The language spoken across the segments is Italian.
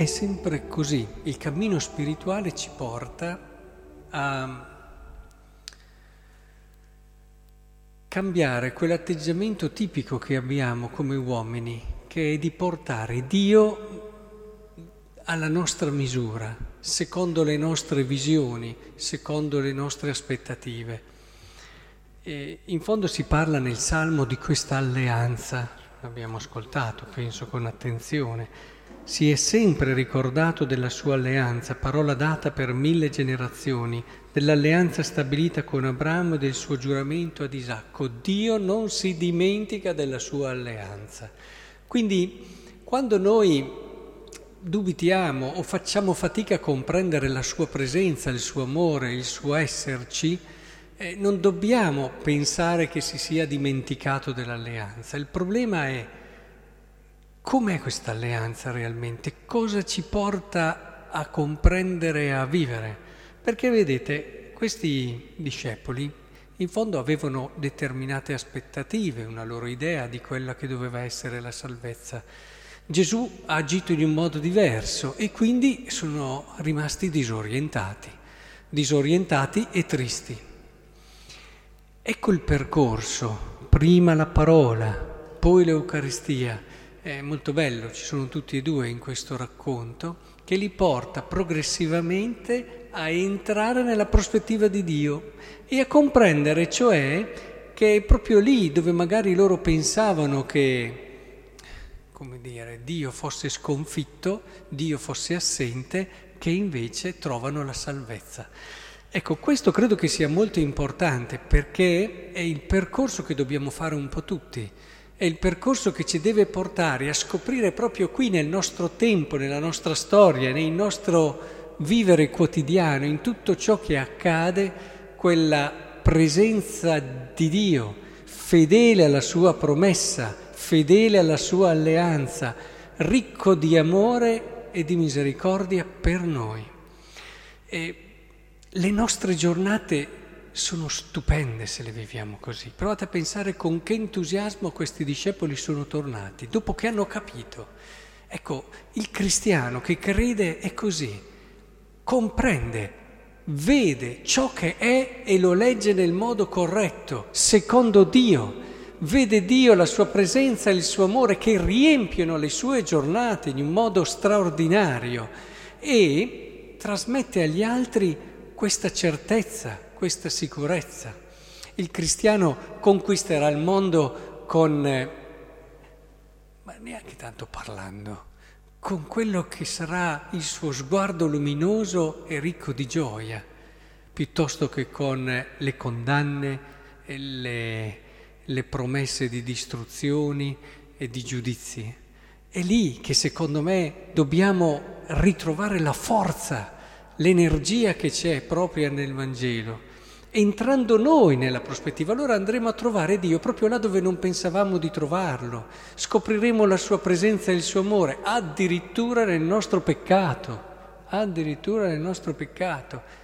è sempre così, il cammino spirituale ci porta a cambiare quell'atteggiamento tipico che abbiamo come uomini, che è di portare Dio alla nostra misura, secondo le nostre visioni, secondo le nostre aspettative. E in fondo si parla nel Salmo di questa alleanza, l'abbiamo ascoltato, penso con attenzione. Si è sempre ricordato della sua alleanza, parola data per mille generazioni, dell'alleanza stabilita con Abramo e del suo giuramento ad Isacco. Dio non si dimentica della sua alleanza. Quindi quando noi dubitiamo o facciamo fatica a comprendere la sua presenza, il suo amore, il suo esserci, eh, non dobbiamo pensare che si sia dimenticato dell'alleanza. Il problema è com'è questa alleanza realmente, cosa ci porta a comprendere e a vivere. Perché vedete, questi discepoli in fondo avevano determinate aspettative, una loro idea di quella che doveva essere la salvezza. Gesù ha agito in un modo diverso e quindi sono rimasti disorientati, disorientati e tristi. Ecco il percorso, prima la parola, poi l'Eucaristia. È molto bello, ci sono tutti e due in questo racconto, che li porta progressivamente a entrare nella prospettiva di Dio e a comprendere, cioè, che è proprio lì dove magari loro pensavano che, come dire, Dio fosse sconfitto, Dio fosse assente, che invece trovano la salvezza. Ecco, questo credo che sia molto importante perché è il percorso che dobbiamo fare un po' tutti è il percorso che ci deve portare a scoprire proprio qui nel nostro tempo, nella nostra storia, nel nostro vivere quotidiano, in tutto ciò che accade, quella presenza di Dio, fedele alla sua promessa, fedele alla sua alleanza, ricco di amore e di misericordia per noi. E le nostre giornate sono stupende se le viviamo così. Provate a pensare con che entusiasmo questi discepoli sono tornati, dopo che hanno capito. Ecco, il cristiano che crede è così, comprende, vede ciò che è e lo legge nel modo corretto, secondo Dio. Vede Dio, la sua presenza e il suo amore che riempiono le sue giornate in un modo straordinario e trasmette agli altri questa certezza, questa sicurezza. Il cristiano conquisterà il mondo con, eh, ma neanche tanto parlando, con quello che sarà il suo sguardo luminoso e ricco di gioia, piuttosto che con le condanne e le, le promesse di distruzioni e di giudizi. È lì che secondo me dobbiamo ritrovare la forza, l'energia che c'è propria nel Vangelo entrando noi nella prospettiva, allora andremo a trovare Dio proprio là dove non pensavamo di trovarlo, scopriremo la sua presenza e il suo amore, addirittura nel nostro peccato, addirittura nel nostro peccato.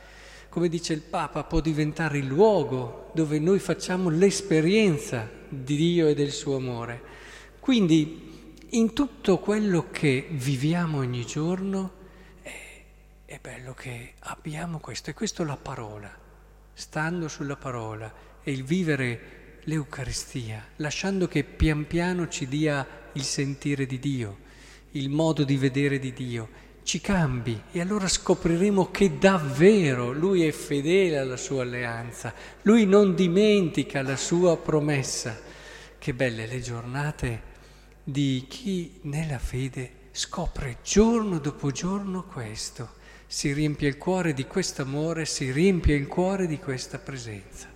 Come dice il Papa, può diventare il luogo dove noi facciamo l'esperienza di Dio e del suo amore. Quindi in tutto quello che viviamo ogni giorno è, è bello che abbiamo questo, e questo è la parola stando sulla parola e il vivere l'Eucaristia, lasciando che pian piano ci dia il sentire di Dio, il modo di vedere di Dio, ci cambi e allora scopriremo che davvero Lui è fedele alla sua alleanza, Lui non dimentica la sua promessa. Che belle le giornate di chi nella fede scopre giorno dopo giorno questo si riempie il cuore di questo amore, si riempie il cuore di questa presenza.